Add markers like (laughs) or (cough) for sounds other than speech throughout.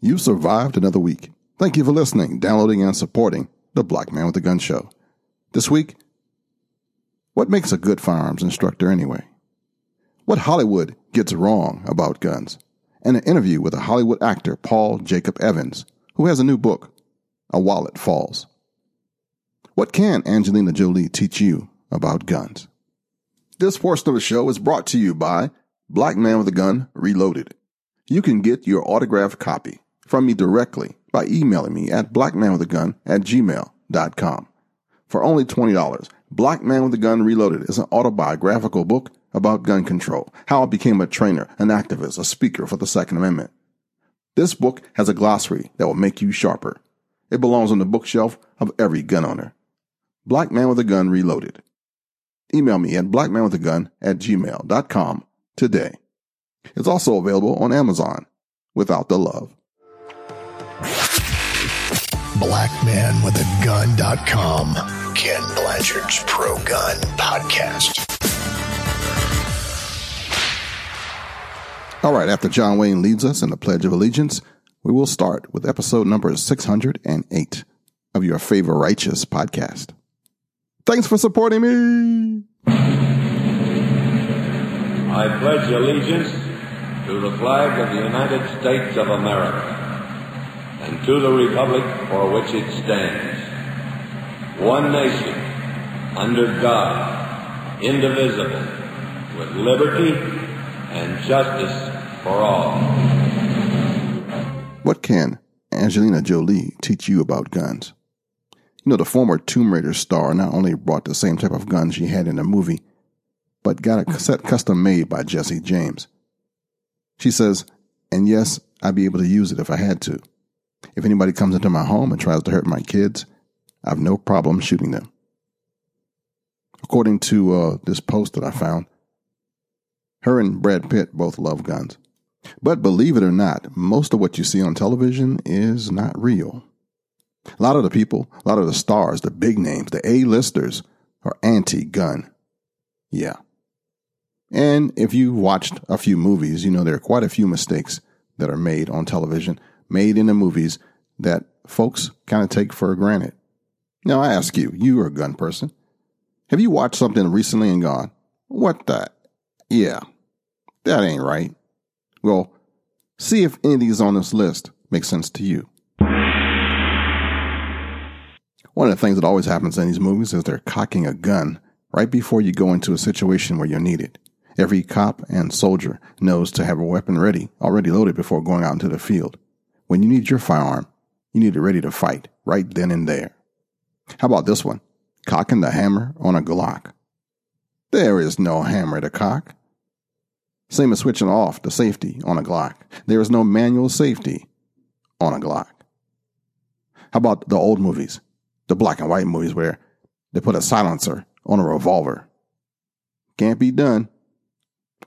you've survived another week. Thank you for listening, downloading, and supporting the Black Man with a Gun Show. This week, what makes a good firearms instructor anyway? What Hollywood gets wrong about guns? And an interview with a Hollywood actor, Paul Jacob Evans, who has a new book, A Wallet Falls. What can Angelina Jolie teach you about guns? This portion of the show is brought to you by Black Man with a Gun Reloaded. You can get your autographed copy from me directly by emailing me at blackmanwithagun at gmail.com. For only $20, Black Man with a Gun Reloaded is an autobiographical book about gun control, how I became a trainer, an activist, a speaker for the Second Amendment. This book has a glossary that will make you sharper. It belongs on the bookshelf of every gun owner. Black Man with a Gun Reloaded. Email me at blackmanwithagun at gmail.com today. It's also available on Amazon without the love. blackmanwithagun.com. Ken Blanchard's Pro Gun Podcast. All right, after John Wayne leads us in the Pledge of Allegiance, we will start with episode number 608 of your favorite righteous podcast. Thanks for supporting me. I pledge allegiance to the flag of the United States of America and to the republic for which it stands, one nation, under God, indivisible, with liberty and justice for all. What can Angelina Jolie teach you about guns? You know, the former Tomb Raider star not only brought the same type of gun she had in the movie, but got a set custom made by Jesse James. She says, and yes, I'd be able to use it if I had to. If anybody comes into my home and tries to hurt my kids, I have no problem shooting them. According to uh, this post that I found, her and Brad Pitt both love guns. But believe it or not, most of what you see on television is not real. A lot of the people, a lot of the stars, the big names, the A-listers are anti-gun. Yeah. And if you've watched a few movies, you know there are quite a few mistakes that are made on television, made in the movies that folks kind of take for granted. Now I ask you, you are a gun person. Have you watched something recently and gone, what the? Yeah, that ain't right. Well, see if any of these on this list make sense to you. One of the things that always happens in these movies is they're cocking a gun right before you go into a situation where you're needed. Every cop and soldier knows to have a weapon ready, already loaded before going out into the field. When you need your firearm, you need it ready to fight right then and there. How about this one? Cocking the hammer on a Glock. There is no hammer to cock. Same as switching off the safety on a Glock. There is no manual safety on a Glock. How about the old movies? The black and white movies where they put a silencer on a revolver. Can't be done.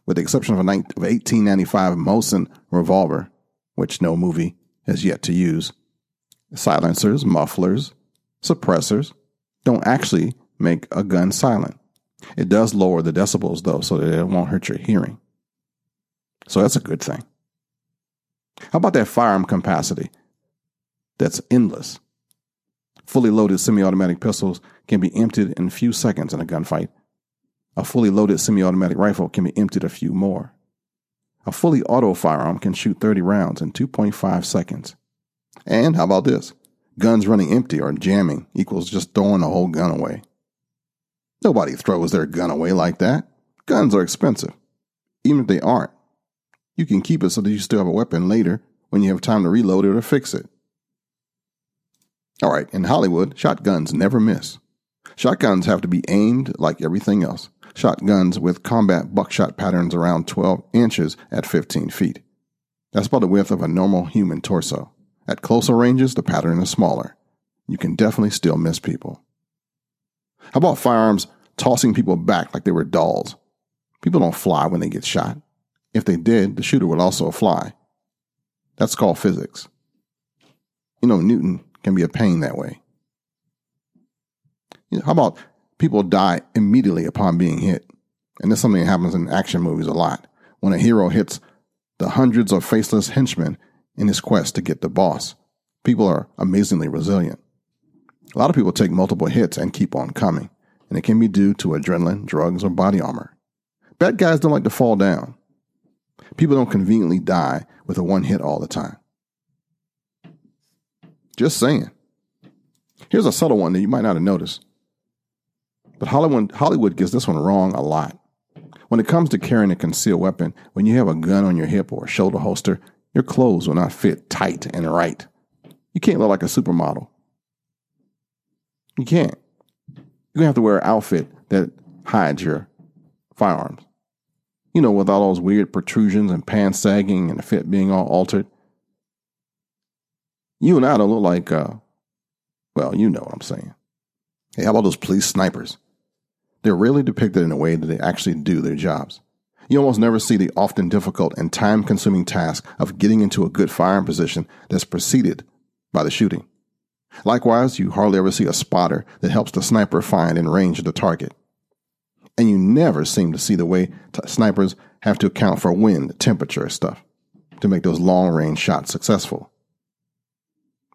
With the exception of a 1895 Mosin revolver, which no movie has yet to use. Silencers, mufflers, suppressors don't actually make a gun silent. It does lower the decibels though, so that it won't hurt your hearing. So that's a good thing. How about that firearm capacity? That's endless. Fully loaded semi automatic pistols can be emptied in a few seconds in a gunfight. A fully loaded semi automatic rifle can be emptied a few more. A fully auto firearm can shoot 30 rounds in 2.5 seconds. And how about this? Guns running empty or jamming equals just throwing the whole gun away. Nobody throws their gun away like that. Guns are expensive. Even if they aren't, you can keep it so that you still have a weapon later when you have time to reload it or fix it. All right, in Hollywood, shotguns never miss. Shotguns have to be aimed like everything else. Shotguns with combat buckshot patterns around 12 inches at 15 feet. That's about the width of a normal human torso. At closer ranges, the pattern is smaller. You can definitely still miss people. How about firearms tossing people back like they were dolls? People don't fly when they get shot. If they did, the shooter would also fly. That's called physics. You know, Newton can be a pain that way. How about people die immediately upon being hit? And this something that happens in action movies a lot. When a hero hits the hundreds of faceless henchmen, in his quest to get the boss. People are amazingly resilient. A lot of people take multiple hits and keep on coming, and it can be due to adrenaline, drugs, or body armor. Bad guys don't like to fall down. People don't conveniently die with a one hit all the time. Just saying. Here's a subtle one that you might not have noticed. But Hollywood, Hollywood gets this one wrong a lot. When it comes to carrying a concealed weapon, when you have a gun on your hip or a shoulder holster, your clothes will not fit tight and right. You can't look like a supermodel. You can't. You're going to have to wear an outfit that hides your firearms. You know, with all those weird protrusions and pants sagging and the fit being all altered. You and I don't look like, uh, well, you know what I'm saying. Hey, how about those police snipers? They're rarely depicted in a way that they actually do their jobs. You almost never see the often difficult and time consuming task of getting into a good firing position that's preceded by the shooting. Likewise, you hardly ever see a spotter that helps the sniper find and range the target. And you never seem to see the way t- snipers have to account for wind, temperature, stuff to make those long range shots successful.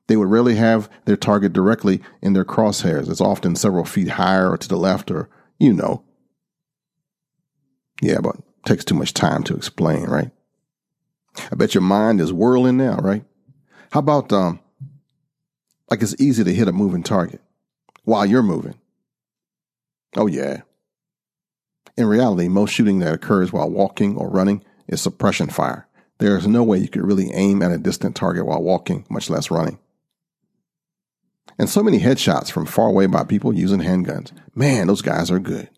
They would rarely have their target directly in their crosshairs. It's often several feet higher or to the left or, you know. Yeah, but takes too much time to explain, right? I bet your mind is whirling now, right? How about um like it's easy to hit a moving target while you're moving? Oh yeah. In reality, most shooting that occurs while walking or running is suppression fire. There is no way you could really aim at a distant target while walking, much less running. And so many headshots from far away by people using handguns. Man, those guys are good.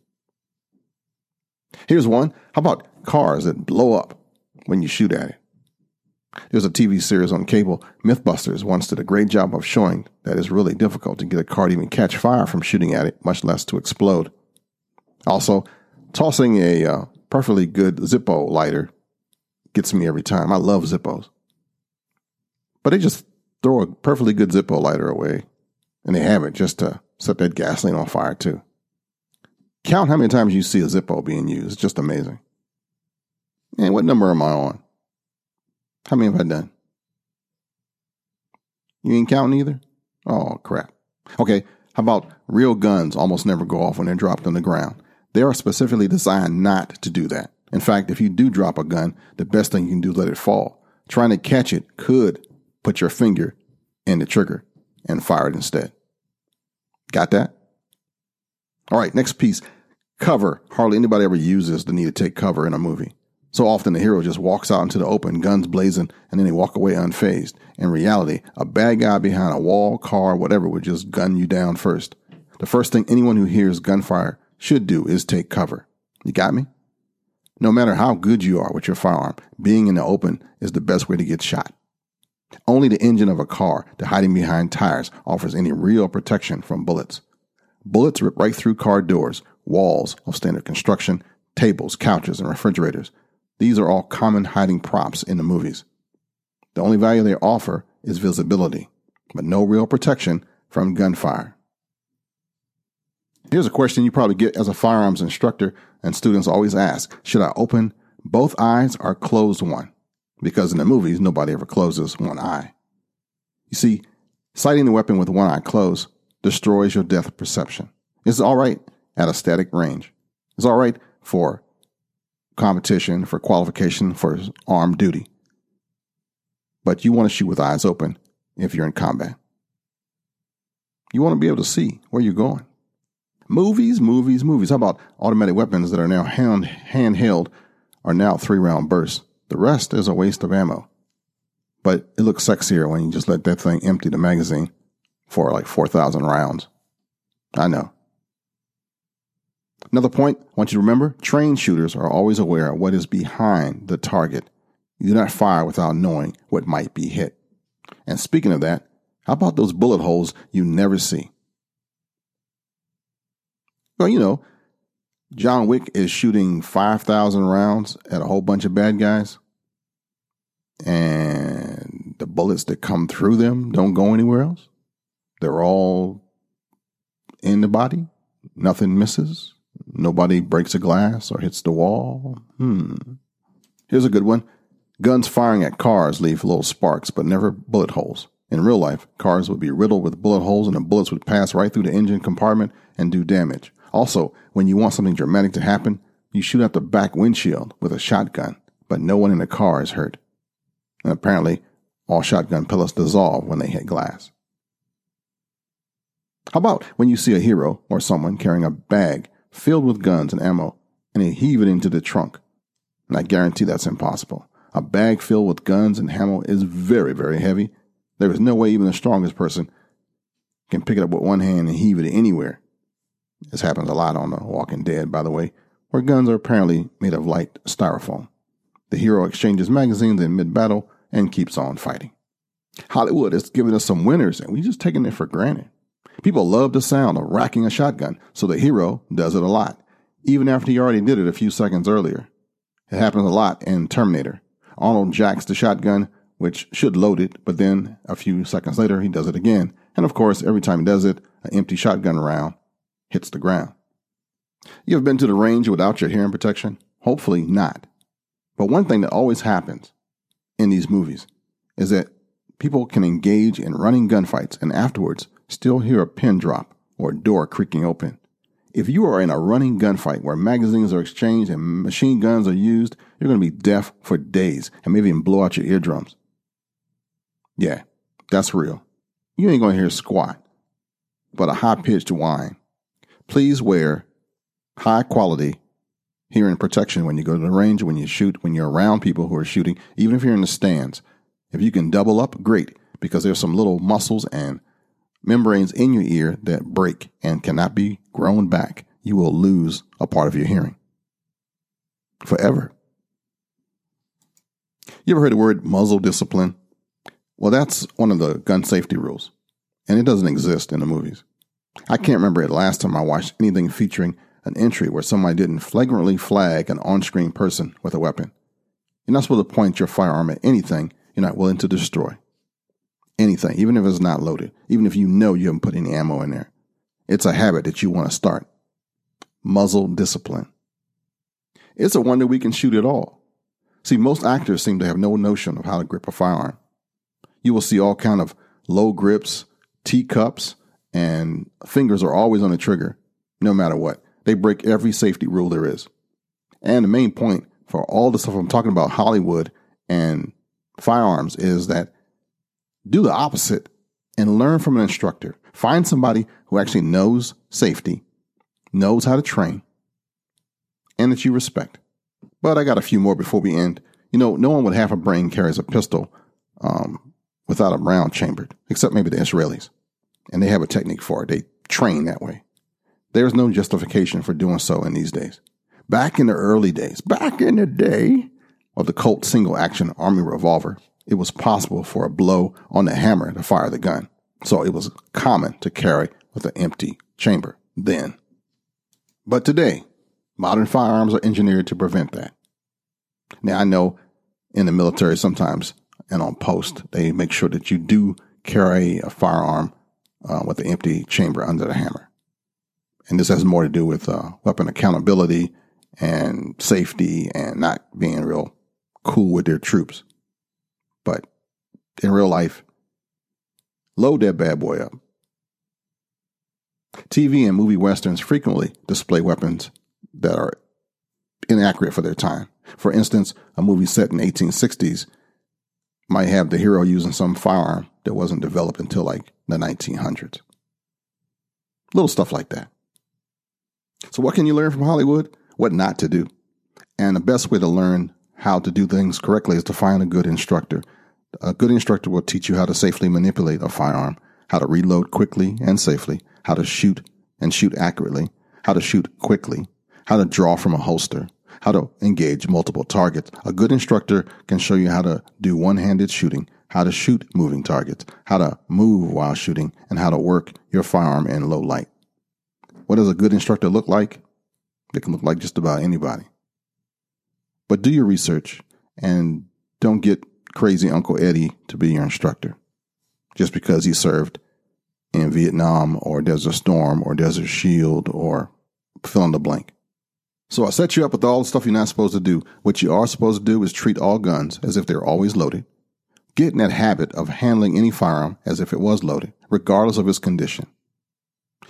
Here's one. How about cars that blow up when you shoot at it? There's a TV series on cable, Mythbusters, once did a great job of showing that it's really difficult to get a car to even catch fire from shooting at it, much less to explode. Also, tossing a uh, perfectly good Zippo lighter gets me every time. I love Zippos. But they just throw a perfectly good Zippo lighter away, and they have it just to set that gasoline on fire, too. Count how many times you see a Zippo being used. It's just amazing. And what number am I on? How many have I done? You ain't counting either? Oh, crap. Okay, how about real guns almost never go off when they're dropped on the ground? They are specifically designed not to do that. In fact, if you do drop a gun, the best thing you can do is let it fall. Trying to catch it could put your finger in the trigger and fired instead. Got that? All right, next piece. Cover. Hardly anybody ever uses the need to take cover in a movie. So often the hero just walks out into the open, guns blazing, and then they walk away unfazed. In reality, a bad guy behind a wall, car, whatever would just gun you down first. The first thing anyone who hears gunfire should do is take cover. You got me? No matter how good you are with your firearm, being in the open is the best way to get shot. Only the engine of a car, the hiding behind tires, offers any real protection from bullets. Bullets rip right through car doors, walls of standard construction, tables, couches, and refrigerators. These are all common hiding props in the movies. The only value they offer is visibility, but no real protection from gunfire. Here's a question you probably get as a firearms instructor, and students always ask Should I open both eyes or close one? Because in the movies, nobody ever closes one eye. You see, sighting the weapon with one eye closed destroys your depth perception. It's all right at a static range. It's all right for competition, for qualification, for armed duty. But you want to shoot with eyes open if you're in combat. You want to be able to see where you're going. Movies, movies, movies. How about automatic weapons that are now hand handheld are now three round bursts? The rest is a waste of ammo. But it looks sexier when you just let that thing empty the magazine for like 4,000 rounds. I know. Another point I want you to remember trained shooters are always aware of what is behind the target. You do not fire without knowing what might be hit. And speaking of that, how about those bullet holes you never see? Well, you know, John Wick is shooting 5,000 rounds at a whole bunch of bad guys, and the bullets that come through them don't go anywhere else. They're all in the body, nothing misses. Nobody breaks a glass or hits the wall. Hmm. Here's a good one. Guns firing at cars leave little sparks, but never bullet holes. In real life, cars would be riddled with bullet holes and the bullets would pass right through the engine compartment and do damage. Also, when you want something dramatic to happen, you shoot out the back windshield with a shotgun, but no one in the car is hurt. And apparently, all shotgun pellets dissolve when they hit glass. How about when you see a hero or someone carrying a bag filled with guns and ammo and they heave it into the trunk? And I guarantee that's impossible. A bag filled with guns and ammo is very, very heavy. There is no way even the strongest person can pick it up with one hand and heave it anywhere. This happens a lot on The Walking Dead, by the way, where guns are apparently made of light styrofoam. The hero exchanges magazines in mid battle and keeps on fighting. Hollywood is giving us some winners, and we just taking it for granted. People love the sound of racking a shotgun, so the hero does it a lot, even after he already did it a few seconds earlier. It happens a lot in Terminator. Arnold jacks the shotgun, which should load it, but then a few seconds later he does it again. And of course, every time he does it, an empty shotgun round hits the ground. You have been to the range without your hearing protection? Hopefully not. But one thing that always happens in these movies is that people can engage in running gunfights and afterwards still hear a pin drop or a door creaking open. If you are in a running gunfight where magazines are exchanged and machine guns are used, you're going to be deaf for days and maybe even blow out your eardrums. Yeah, that's real. You ain't going to hear squat, but a high pitched whine. Please wear high quality hearing protection when you go to the range, when you shoot, when you're around people who are shooting, even if you're in the stands. If you can double up, great, because there's some little muscles and membranes in your ear that break and cannot be grown back. You will lose a part of your hearing forever. You ever heard the word muzzle discipline? Well, that's one of the gun safety rules, and it doesn't exist in the movies. I can't remember the last time I watched anything featuring an entry where somebody didn't flagrantly flag an on screen person with a weapon. You're not supposed to point your firearm at anything you're not willing to destroy. Anything, even if it's not loaded, even if you know you haven't put any ammo in there. It's a habit that you want to start. Muzzle discipline. It's a wonder we can shoot at all. See, most actors seem to have no notion of how to grip a firearm. You will see all kind of low grips, teacups, and fingers are always on the trigger, no matter what. They break every safety rule there is. And the main point for all the stuff I'm talking about, Hollywood and firearms, is that do the opposite and learn from an instructor. Find somebody who actually knows safety, knows how to train, and that you respect. But I got a few more before we end. You know, no one with half a brain carries a pistol um, without a round chambered, except maybe the Israelis. And they have a technique for it. They train that way. There's no justification for doing so in these days. Back in the early days, back in the day of the Colt single action army revolver, it was possible for a blow on the hammer to fire the gun. So it was common to carry with an empty chamber then. But today, modern firearms are engineered to prevent that. Now I know in the military sometimes and on post, they make sure that you do carry a firearm uh, with the empty chamber under the hammer. And this has more to do with uh, weapon accountability and safety and not being real cool with their troops. But in real life, load that bad boy up. TV and movie westerns frequently display weapons that are inaccurate for their time. For instance, a movie set in 1860s might have the hero using some firearm that wasn't developed until like the 1900s. Little stuff like that. So, what can you learn from Hollywood? What not to do. And the best way to learn how to do things correctly is to find a good instructor. A good instructor will teach you how to safely manipulate a firearm, how to reload quickly and safely, how to shoot and shoot accurately, how to shoot quickly, how to draw from a holster, how to engage multiple targets. A good instructor can show you how to do one handed shooting, how to shoot moving targets, how to move while shooting, and how to work your firearm in low light. What does a good instructor look like? It can look like just about anybody. But do your research and don't get crazy Uncle Eddie to be your instructor just because he served in Vietnam or Desert Storm or Desert Shield or fill in the blank. So I set you up with all the stuff you're not supposed to do. What you are supposed to do is treat all guns as if they're always loaded. Get in that habit of handling any firearm as if it was loaded, regardless of its condition.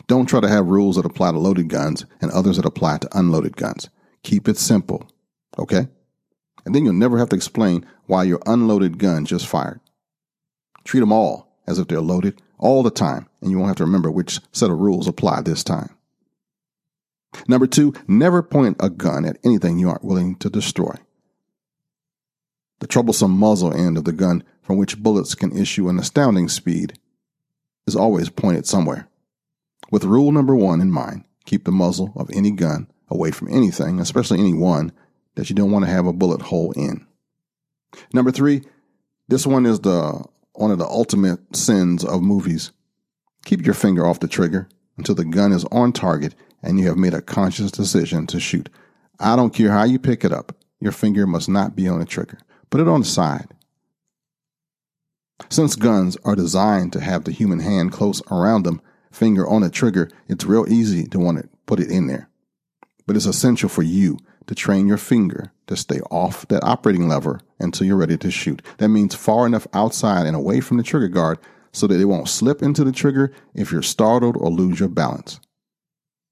Don't try to have rules that apply to loaded guns and others that apply to unloaded guns. Keep it simple, okay? And then you'll never have to explain why your unloaded gun just fired. Treat them all as if they're loaded all the time, and you won't have to remember which set of rules apply this time. Number two, never point a gun at anything you aren't willing to destroy. The troublesome muzzle end of the gun, from which bullets can issue an astounding speed, is always pointed somewhere. With rule number one in mind, keep the muzzle of any gun away from anything, especially any one that you don't want to have a bullet hole in. Number three, this one is the one of the ultimate sins of movies. Keep your finger off the trigger until the gun is on target and you have made a conscious decision to shoot. I don't care how you pick it up, your finger must not be on the trigger. Put it on the side. Since guns are designed to have the human hand close around them, finger on the trigger, it's real easy to want to put it in there. But it's essential for you to train your finger to stay off that operating lever until you're ready to shoot. That means far enough outside and away from the trigger guard so that it won't slip into the trigger if you're startled or lose your balance.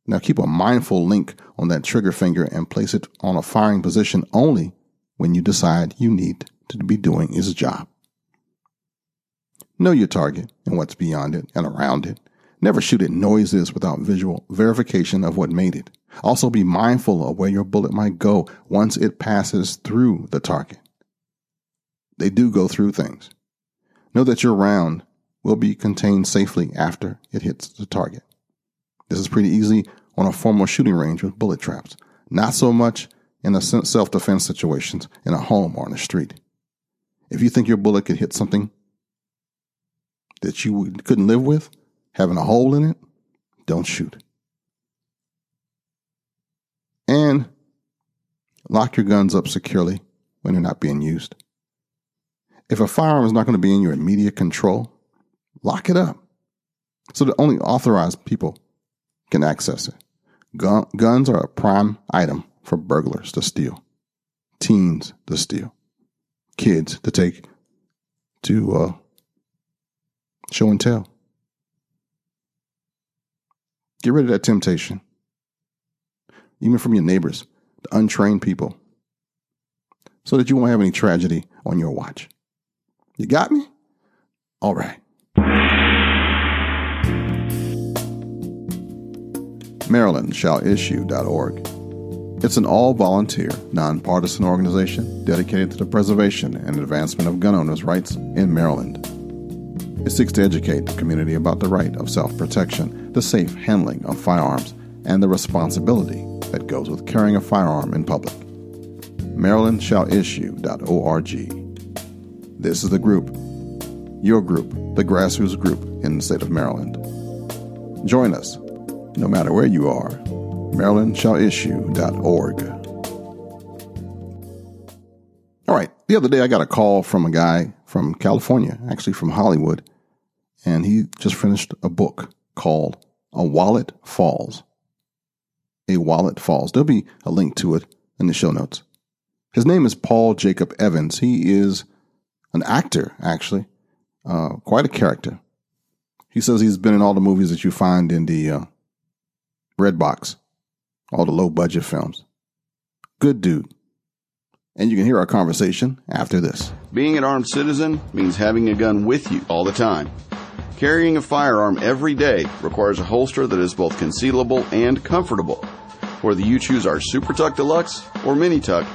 Now keep a mindful link on that trigger finger and place it on a firing position only when you decide you need to be doing its job. Know your target and what's beyond it and around it. Never shoot at noises without visual verification of what made it. Also be mindful of where your bullet might go once it passes through the target. They do go through things. Know that your round will be contained safely after it hits the target. This is pretty easy on a formal shooting range with bullet traps, not so much in a self defense situations in a home or on the street. If you think your bullet could hit something that you couldn't live with, having a hole in it, don't shoot. And lock your guns up securely when they're not being used. If a firearm is not going to be in your immediate control, lock it up so that only authorized people can access it. Gun, guns are a prime item for burglars to steal, teens to steal, kids to take to uh, show and tell. Get rid of that temptation, even from your neighbors, the untrained people, so that you won't have any tragedy on your watch. You got me? All right. MarylandShallIssue.org. It's an all volunteer, nonpartisan organization dedicated to the preservation and advancement of gun owners' rights in Maryland. It seeks to educate the community about the right of self protection, the safe handling of firearms, and the responsibility that goes with carrying a firearm in public. MarylandShallIssue.org. This is the group, your group, the grassroots group in the state of Maryland. Join us no matter where you are. MarylandShallIssue.org. All right. The other day, I got a call from a guy from California, actually from Hollywood, and he just finished a book called A Wallet Falls. A Wallet Falls. There'll be a link to it in the show notes. His name is Paul Jacob Evans. He is an actor, actually, uh, quite a character. He says he's been in all the movies that you find in the uh, Redbox, all the low budget films. Good dude. And you can hear our conversation after this. Being an armed citizen means having a gun with you all the time. Carrying a firearm every day requires a holster that is both concealable and comfortable. Whether you choose our Super Tuck Deluxe or Mini Tuck,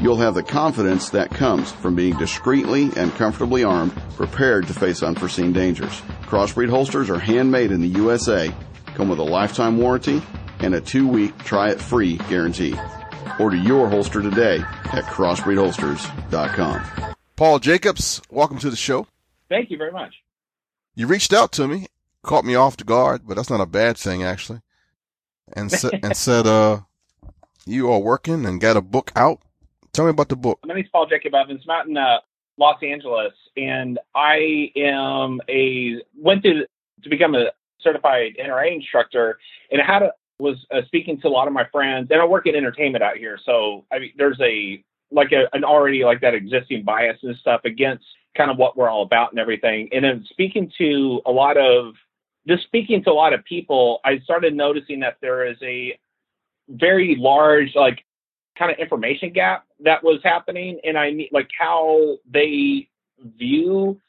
you'll have the confidence that comes from being discreetly and comfortably armed, prepared to face unforeseen dangers. Crossbreed holsters are handmade in the USA come with a lifetime warranty and a two week try it free guarantee. Order your holster today at crossbreedholsters.com. Paul Jacobs, welcome to the show. Thank you very much. You reached out to me, caught me off the guard, but that's not a bad thing actually. And sa- (laughs) and said uh you are working and got a book out. Tell me about the book. My name is Paul Jacob Evans. I'm out in uh, Los Angeles, and I am a went to to become a certified NRA instructor, and I had a, was uh, speaking to a lot of my friends, and I work in entertainment out here, so I mean, there's a like a, an already like that existing bias and stuff against kind of what we're all about and everything. And then speaking to a lot of just speaking to a lot of people, I started noticing that there is a very large like kind of information gap that was happening, and I need like how they view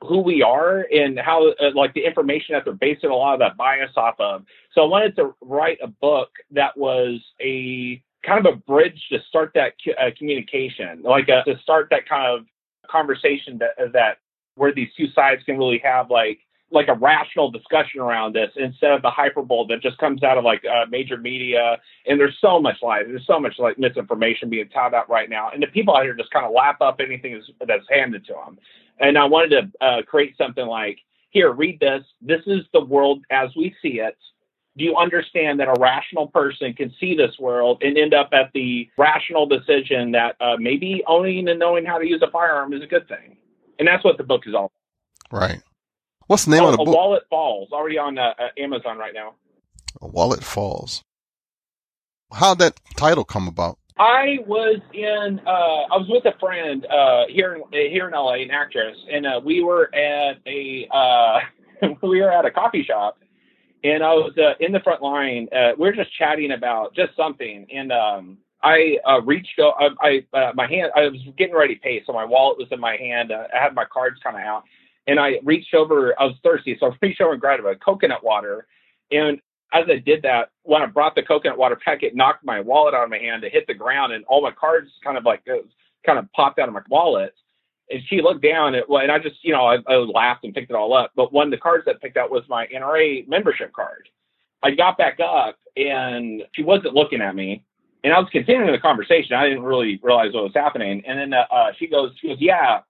who we are and how uh, like the information that they're basing a lot of that bias off of. So I wanted to write a book that was a kind of a bridge to start that uh, communication, like a, to start that kind of conversation that that where these two sides can really have like like a rational discussion around this instead of the hyperbole that just comes out of like uh, major media. And there's so much lies. There's so much like misinformation being touted out right now, and the people out here just kind of lap up anything that's handed to them. And I wanted to uh, create something like, here, read this. This is the world as we see it. Do you understand that a rational person can see this world and end up at the rational decision that uh, maybe owning and knowing how to use a firearm is a good thing? And that's what the book is all. About. Right. What's the name oh, of the book? Wallet Falls, already on uh, uh, Amazon right now. A Wallet Falls. How'd that title come about? I was in. Uh, I was with a friend uh, here in here in LA, an actress, and uh, we were at a uh, (laughs) we were at a coffee shop, and I was uh, in the front line. Uh, we were just chatting about just something, and um, I uh, reached. I, I uh, my hand. I was getting ready to pay, so my wallet was in my hand. Uh, I had my cards kind of out, and I reached over. I was thirsty, so I (laughs) reached over and grabbed a coconut water, and as I did that, when I brought the coconut water pack, it knocked my wallet out of my hand. It hit the ground, and all my cards kind of like kind of popped out of my wallet. And she looked down at, and I just, you know, I, I laughed and picked it all up. But one of the cards that I picked out was my NRA membership card. I got back up, and she wasn't looking at me, and I was continuing the conversation. I didn't really realize what was happening. And then uh, uh she goes, she goes, yeah,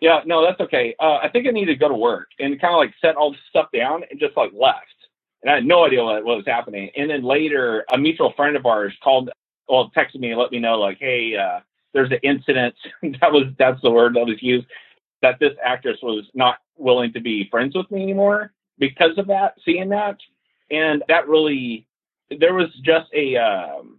yeah, no, that's okay. Uh, I think I needed to go to work, and kind of like set all this stuff down and just like left and I had no idea what, what was happening. And then later, a mutual friend of ours called, well, texted me and let me know, like, hey, uh, there's an incident. (laughs) that was that's the word that was used. That this actress was not willing to be friends with me anymore because of that, seeing that, and that really, there was just a um,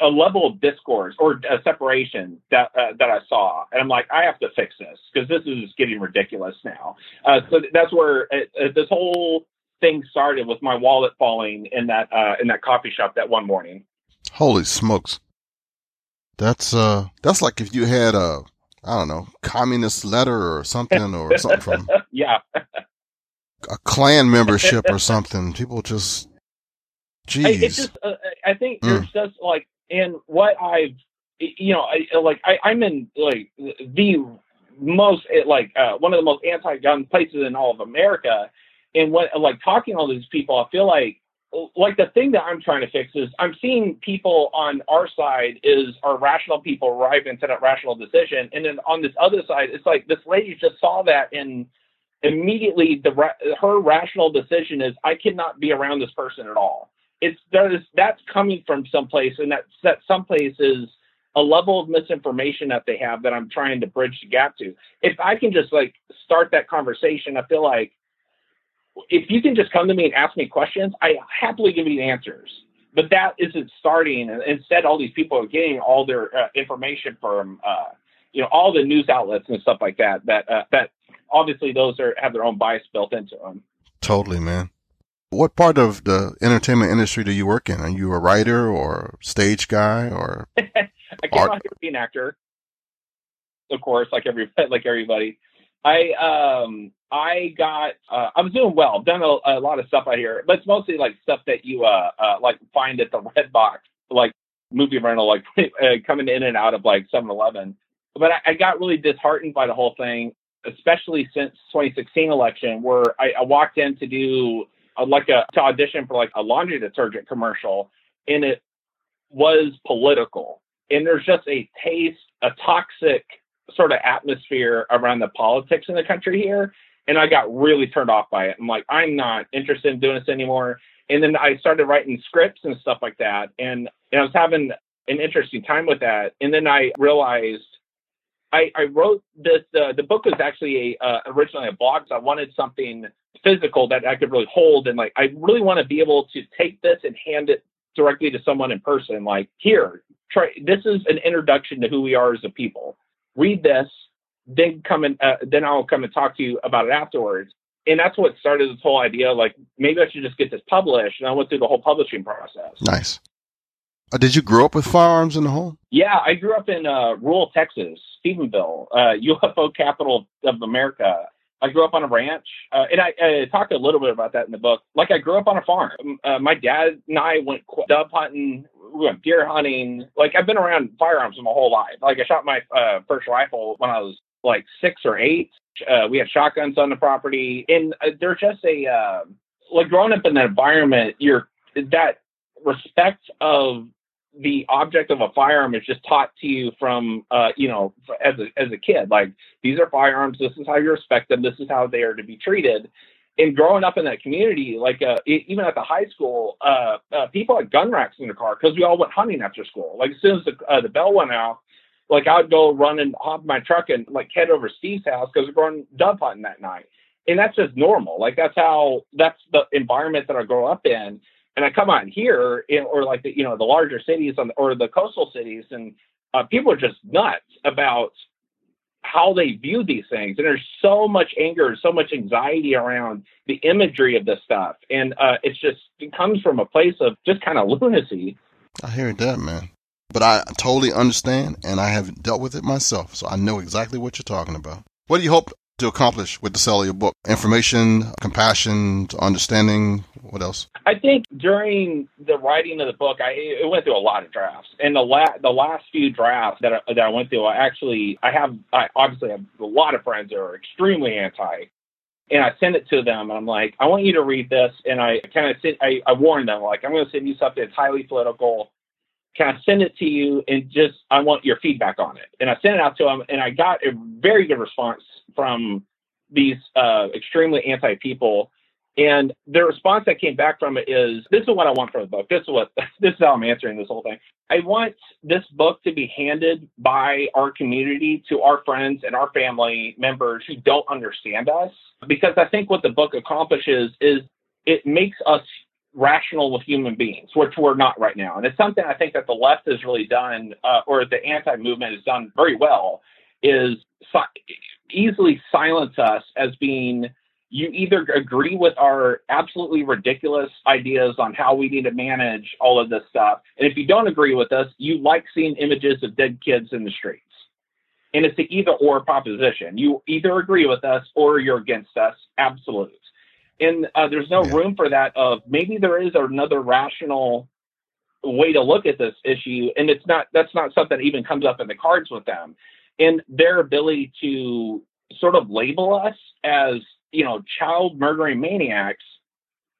a level of discourse or a separation that uh, that I saw, and I'm like, I have to fix this because this is getting ridiculous now. Uh, so that's where it, uh, this whole thing started with my wallet falling in that uh, in that coffee shop that one morning. Holy smokes! That's uh, that's like if you had a I don't know communist letter or something or something from (laughs) yeah a Klan membership or something. People just, geez. I, it's just uh, I think mm. there's just like in what I've you know I, like I, I'm in like the most like uh, one of the most anti-gun places in all of America and what like talking to all these people, I feel like like the thing that I'm trying to fix is I'm seeing people on our side is our rational people arrive into that rational decision, and then on this other side, it's like this lady just saw that and immediately the her rational decision is I cannot be around this person at all. It's there's that's coming from someplace, and that that someplace is a level of misinformation that they have that I'm trying to bridge the gap to. If I can just like start that conversation, I feel like if you can just come to me and ask me questions, I happily give you answers. But that isn't starting. Instead, all these people are getting all their uh, information from, uh, you know, all the news outlets and stuff like that. That uh, that obviously those are have their own bias built into them. Totally, man. What part of the entertainment industry do you work in? Are you a writer or stage guy or? (laughs) I came art? out here to be an actor, of course, like every (laughs) like everybody. I um I got uh, I was doing well. I've done a, a, lot of stuff out here, but it's mostly like stuff that you uh, uh like find at the (laughs) Redbox, like movie rental, like uh, coming in and out of like 7-Eleven. But I, I, got really disheartened by the whole thing, especially since 2016 election, where I, I walked in to do uh, like a to audition for like a laundry detergent commercial, and it was political, and there's just a taste, a toxic sort of atmosphere around the politics in the country here. And I got really turned off by it. I'm like, I'm not interested in doing this anymore. And then I started writing scripts and stuff like that. And, and I was having an interesting time with that. And then I realized I, I wrote this. Uh, the book was actually a, uh, originally a blog. So I wanted something physical that I could really hold, and like I really want to be able to take this and hand it directly to someone in person. Like here, try. This is an introduction to who we are as a people. Read this, then come and uh, then I'll come and talk to you about it afterwards. And that's what started this whole idea. Like maybe I should just get this published, and I went through the whole publishing process. Nice. Uh, did you grow up with firearms in the home? Yeah, I grew up in uh, rural Texas, Stephenville, uh, (laughs) UFO capital of America. I grew up on a ranch, uh, and I, I talked a little bit about that in the book. Like I grew up on a farm. Uh, my dad and I went dove hunting, we went deer hunting. Like I've been around firearms my whole life. Like I shot my uh, first rifle when I was like six or eight. Uh, we had shotguns on the property, and uh, they're just a uh, like growing up in that environment. You're that respect of the object of a firearm is just taught to you from uh, you know as a as a kid. Like these are firearms this is how you respect them this is how they are to be treated. And growing up in that community like uh, even at the high school uh, uh, people had gun racks in their car because we all went hunting after school. Like as soon as the, uh, the bell went out like i'd go run and hop my truck and like head over steve's house because we're going dove hunting that night. And that's just normal. Like that's how that's the environment that i grow up in and I come out here, in, or like the you know the larger cities on the, or the coastal cities, and uh, people are just nuts about how they view these things, and there's so much anger, so much anxiety around the imagery of this stuff, and uh, it's just it comes from a place of just kind of lunacy. I hear that, man. But I totally understand, and I have dealt with it myself, so I know exactly what you're talking about. What do you hope to accomplish with the sale of your book? Information, compassion, understanding. What else? I think during the writing of the book, I it went through a lot of drafts, and the la- the last few drafts that I, that I went through, I actually I have I obviously have a lot of friends that are extremely anti, and I send it to them, and I'm like, I want you to read this, and I kind of I I warn them like I'm going to send you something that's highly political. Can I send it to you and just I want your feedback on it? And I sent it out to them, and I got a very good response from these uh, extremely anti people. And the response that came back from it is, this is what I want from the book. This is what (laughs) this is how I'm answering this whole thing. I want this book to be handed by our community to our friends and our family members who don't understand us. Because I think what the book accomplishes is it makes us rational with human beings, which we're not right now. And it's something I think that the left has really done, uh, or the anti movement has done very well, is easily silence us as being you either agree with our absolutely ridiculous ideas on how we need to manage all of this stuff. And if you don't agree with us, you like seeing images of dead kids in the streets. And it's the either or proposition. You either agree with us or you're against us. Absolute. And uh, there's no yeah. room for that of maybe there is another rational way to look at this issue. And it's not, that's not something that even comes up in the cards with them and their ability to sort of label us as you know child murdering maniacs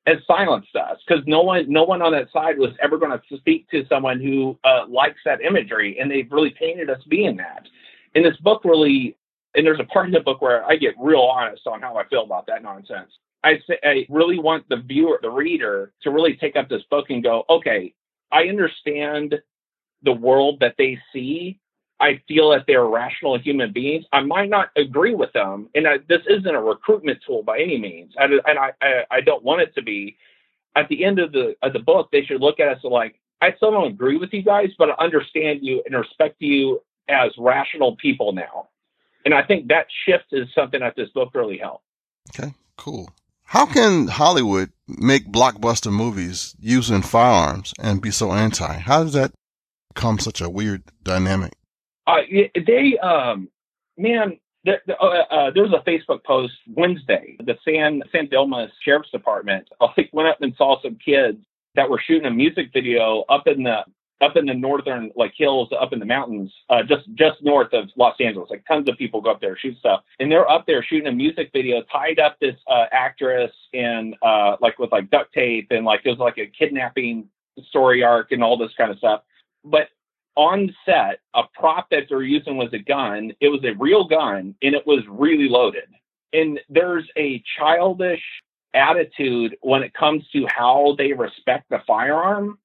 has silenced us because no one no one on that side was ever going to speak to someone who uh, likes that imagery and they've really painted us being that and this book really and there's a part in the book where i get real honest on how i feel about that nonsense i say i really want the viewer the reader to really take up this book and go okay i understand the world that they see I feel that they're rational human beings. I might not agree with them, and I, this isn't a recruitment tool by any means, and, and I, I, I don't want it to be. At the end of the of the book, they should look at us like I still don't agree with you guys, but I understand you and respect you as rational people now. And I think that shift is something that this book really helped. Okay, cool. How can Hollywood make blockbuster movies using firearms and be so anti? How does that become such a weird dynamic? Uh, they, um, man, the, the, uh, uh, there was a Facebook post Wednesday. The San San Dimas Sheriff's Department (laughs) like went up and saw some kids that were shooting a music video up in the up in the northern like hills up in the mountains uh, just just north of los angeles like tons of people go up there shoot stuff and they're up there shooting a music video tied up this uh, actress in uh, like with like duct tape and like it was like a kidnapping story arc and all this kind of stuff but on set, a prop that they're using was a gun. It was a real gun and it was really loaded. And there's a childish attitude when it comes to how they respect the firearm.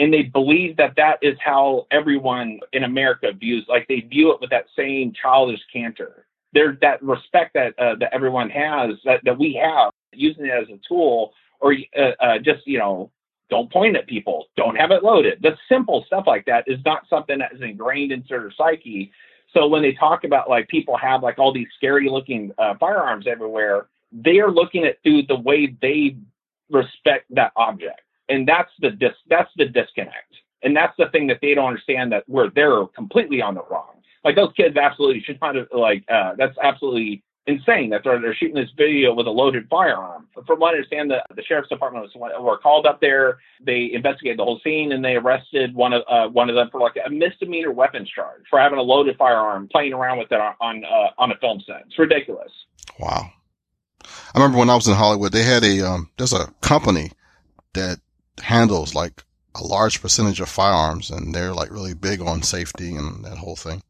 And they believe that that is how everyone in America views. Like they view it with that same childish canter. There's that respect that uh, that everyone has that that we have using it as a tool, or uh, uh, just you know don't point at people, don't have it loaded. The simple stuff like that is not something that is ingrained into their psyche. So when they talk about like people have like all these scary looking uh, firearms everywhere, they are looking at through the way they respect that object, and that's the dis- that's the disconnect, and that's the thing that they don't understand that we're they're completely on the wrong. Like those kids absolutely should not have like uh, that's absolutely insane that they're, they're shooting this video with a loaded firearm. From what I understand, the, the sheriff's department was, were called up there. They investigated the whole scene and they arrested one of uh, one of them for like a misdemeanor weapons charge for having a loaded firearm playing around with it on on, uh, on a film set. It's ridiculous. Wow. I remember when I was in Hollywood, they had a um, there's a company that handles like a large percentage of firearms, and they're like really big on safety and that whole thing.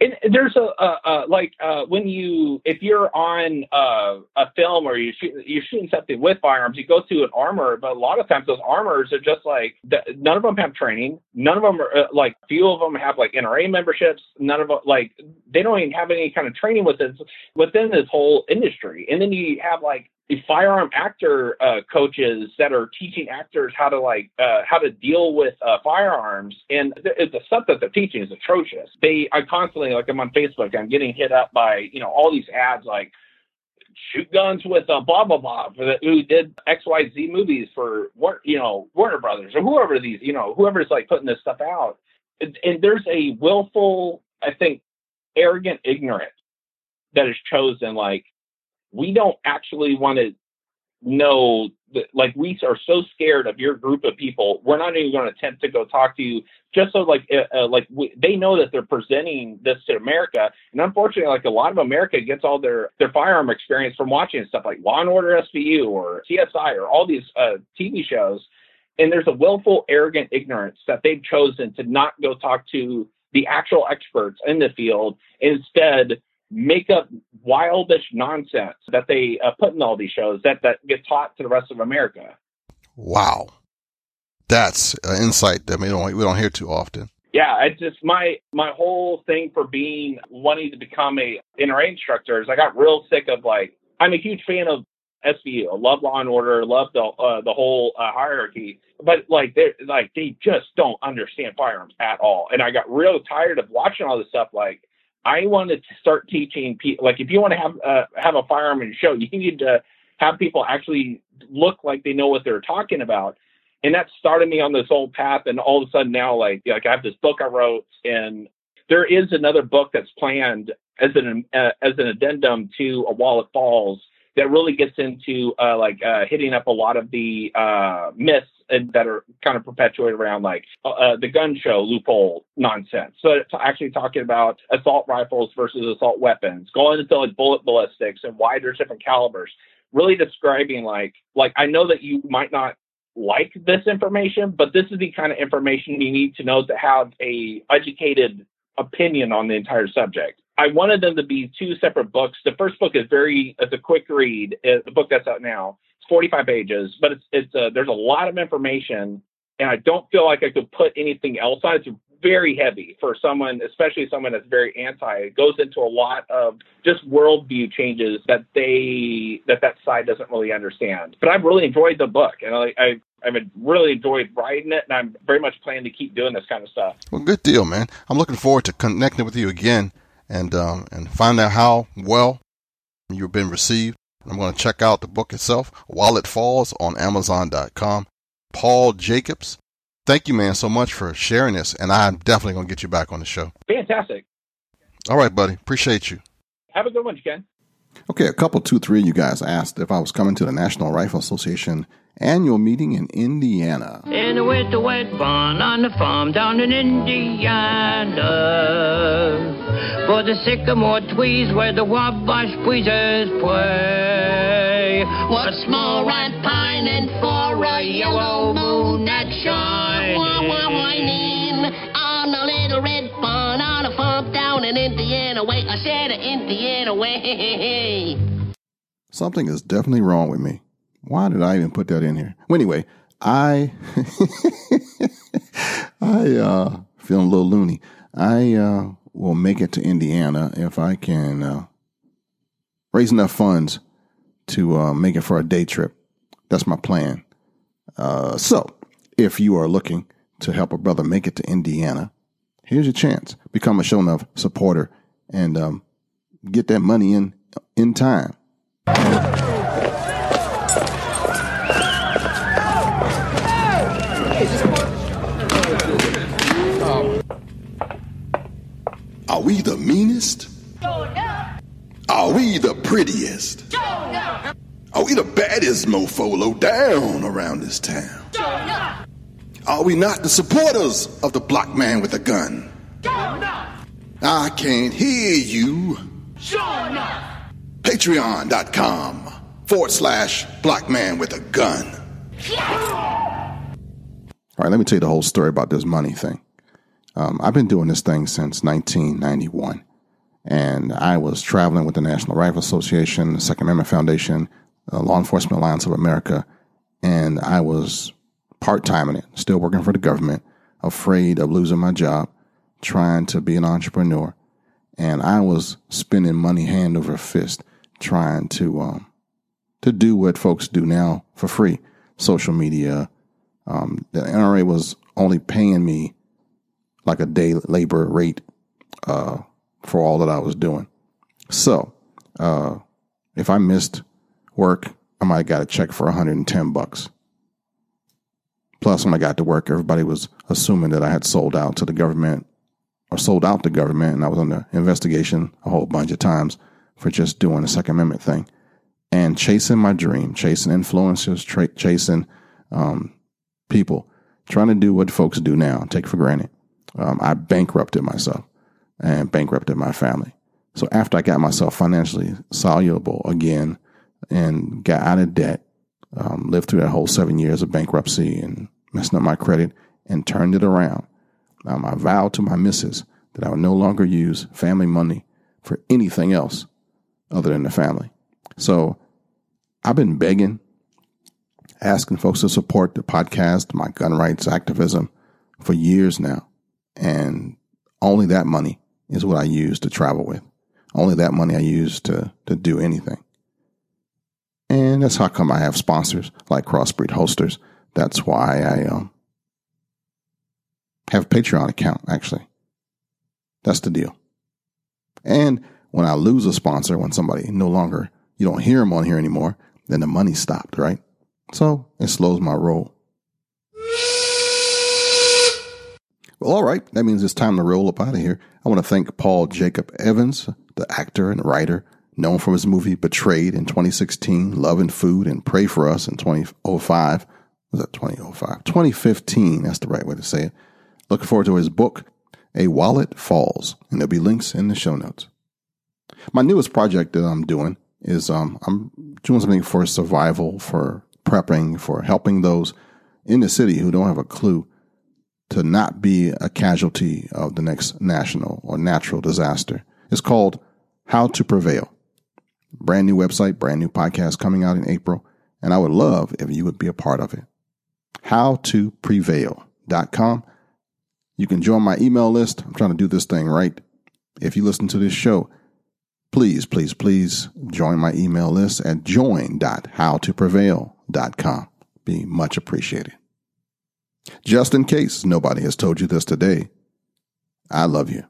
And there's a, a, a like uh, when you if you're on uh, a film or you shoot, you're shooting something with firearms, you go to an armor, but a lot of times those armors are just like none of them have training. None of them are uh, like few of them have like NRA memberships. None of them like they don't even have any kind of training within within this whole industry. And then you have like the firearm actor uh, coaches that are teaching actors how to like uh, how to deal with uh, firearms, and th- the stuff that they're teaching is atrocious. They, I constantly like I'm on Facebook, I'm getting hit up by you know all these ads like shoot guns with uh, blah blah blah for the, who did X Y Z movies for what you know Warner Brothers or whoever these you know whoever's like putting this stuff out, and, and there's a willful, I think, arrogant ignorance that is chosen like we don't actually want to know that, like, we are so scared of your group of people, we're not even going to attempt to go talk to you just so, like, uh, uh, like we, they know that they're presenting this to America. And unfortunately, like, a lot of America gets all their, their firearm experience from watching stuff like Law and Order SVU or CSI or all these uh, TV shows. And there's a willful, arrogant ignorance that they've chosen to not go talk to the actual experts in the field. Instead, make up wildish nonsense that they uh, put in all these shows that, that get taught to the rest of America. Wow. That's an insight that we don't, we don't hear too often. Yeah, it's just my my whole thing for being wanting to become a NRA instructor is I got real sick of like I'm a huge fan of SVU. I love Law and Order, love the uh, the whole uh, hierarchy, but like they like they just don't understand firearms at all. And I got real tired of watching all this stuff. Like I wanted to start teaching people. Like, if you want to have uh, have a firearm show, (laughs) you need to have people actually look like they know what they're talking about. And that started me on this old path. And all of a sudden now, like, like I have this book I wrote, and there is another book that's planned as an uh, as an addendum to A Wallet Falls that really gets into uh, like uh, hitting up a lot of the uh, myths that are kind of perpetuated around like uh, uh, the gun show loophole nonsense. So actually talking about assault rifles versus assault weapons, going into like bullet ballistics and why there's different calibers. Really describing like like I know that you might not like this information, but this is the kind of information you need to know to have a educated opinion on the entire subject. I wanted them to be two separate books. The first book is very, it's a quick read. The book that's out now. It's 45 pages, but it's it's uh, there's a lot of information, and I don't feel like I could put anything else on. It's very heavy for someone, especially someone that's very anti. It goes into a lot of just worldview changes that they that that side doesn't really understand. But I've really enjoyed the book, and I, I I've really enjoyed writing it, and I'm very much planning to keep doing this kind of stuff. Well, good deal, man. I'm looking forward to connecting with you again and um, and find out how well you've been received. I'm going to check out the book itself, Wallet Falls, on Amazon.com. Paul Jacobs, thank you, man, so much for sharing this, and I'm definitely going to get you back on the show. Fantastic. All right, buddy. Appreciate you. Have a good one, Ken. Okay, a couple, two, three, of you guys asked if I was coming to the National Rifle Association annual meeting in Indiana. In a wet, the wet barn on the farm down in Indiana. For the sycamore trees where the wabash breezes play. A small red pine and for a yellow moon Indiana way. I said Indiana way. Something is definitely wrong with me. Why did I even put that in here? Well, anyway, I (laughs) I uh, feeling a little loony. I uh, will make it to Indiana if I can uh, raise enough funds to uh, make it for a day trip. That's my plan. Uh, so, if you are looking to help a brother make it to Indiana, here's your chance. Become a show enough supporter and um, get that money in in time. Are we the meanest? Are we the prettiest? Are we the baddest mofo low down around this town? Are we not the supporters of the black man with a gun? I can't hear you. Sure enough. Patreon.com forward slash black man with a gun. All right, let me tell you the whole story about this money thing. Um, I've been doing this thing since 1991, and I was traveling with the National Rifle Association, the Second Amendment Foundation, Law Enforcement Alliance of America, and I was part time in it, still working for the government, afraid of losing my job, trying to be an entrepreneur, and I was spending money hand over fist, trying to um, to do what folks do now for free, social media. Um, the NRA was only paying me like a day labor rate uh, for all that I was doing. So uh, if I missed work, I might have got a check for 110 bucks. Plus, when I got to work, everybody was assuming that I had sold out to the government or sold out the government, and I was under investigation a whole bunch of times for just doing the Second Amendment thing and chasing my dream, chasing influencers, tra- chasing um, people, trying to do what folks do now, take for granted. Um, I bankrupted myself and bankrupted my family. So after I got myself financially soluble again and got out of debt, um, lived through that whole seven years of bankruptcy and messing up my credit and turned it around. Um, I vowed to my missus that I would no longer use family money for anything else other than the family. So I've been begging, asking folks to support the podcast, my gun rights activism for years now. And only that money is what I use to travel with. Only that money I use to, to do anything. And that's how come I have sponsors like Crossbreed Holsters. That's why I um, have a Patreon account, actually. That's the deal. And when I lose a sponsor, when somebody no longer, you don't hear them on here anymore, then the money stopped, right? So it slows my roll. Well, all right. That means it's time to roll up out of here. I want to thank Paul Jacob Evans, the actor and writer known for his movie Betrayed in 2016, Love and Food, and Pray for Us in 2005. Was that 2005? 2015. That's the right way to say it. Looking forward to his book, A Wallet Falls, and there'll be links in the show notes. My newest project that I'm doing is um, I'm doing something for survival, for prepping, for helping those in the city who don't have a clue to not be a casualty of the next national or natural disaster. It's called How to Prevail. Brand new website, brand new podcast coming out in April, and I would love if you would be a part of it. Howtoprevail.com. You can join my email list. I'm trying to do this thing right. If you listen to this show, please, please, please join my email list at join.howtoprevail.com. Be much appreciated. Just in case nobody has told you this today, I love you.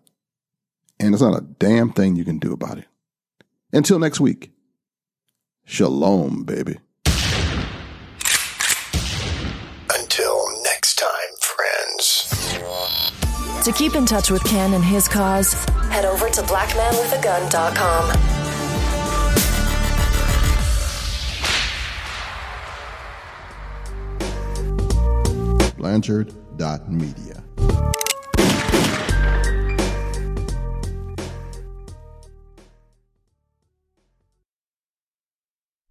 And there's not a damn thing you can do about it. Until next week, shalom, baby. To keep in touch with Ken and his cause, head over to blackmanwithagun.com. Blanchard.media.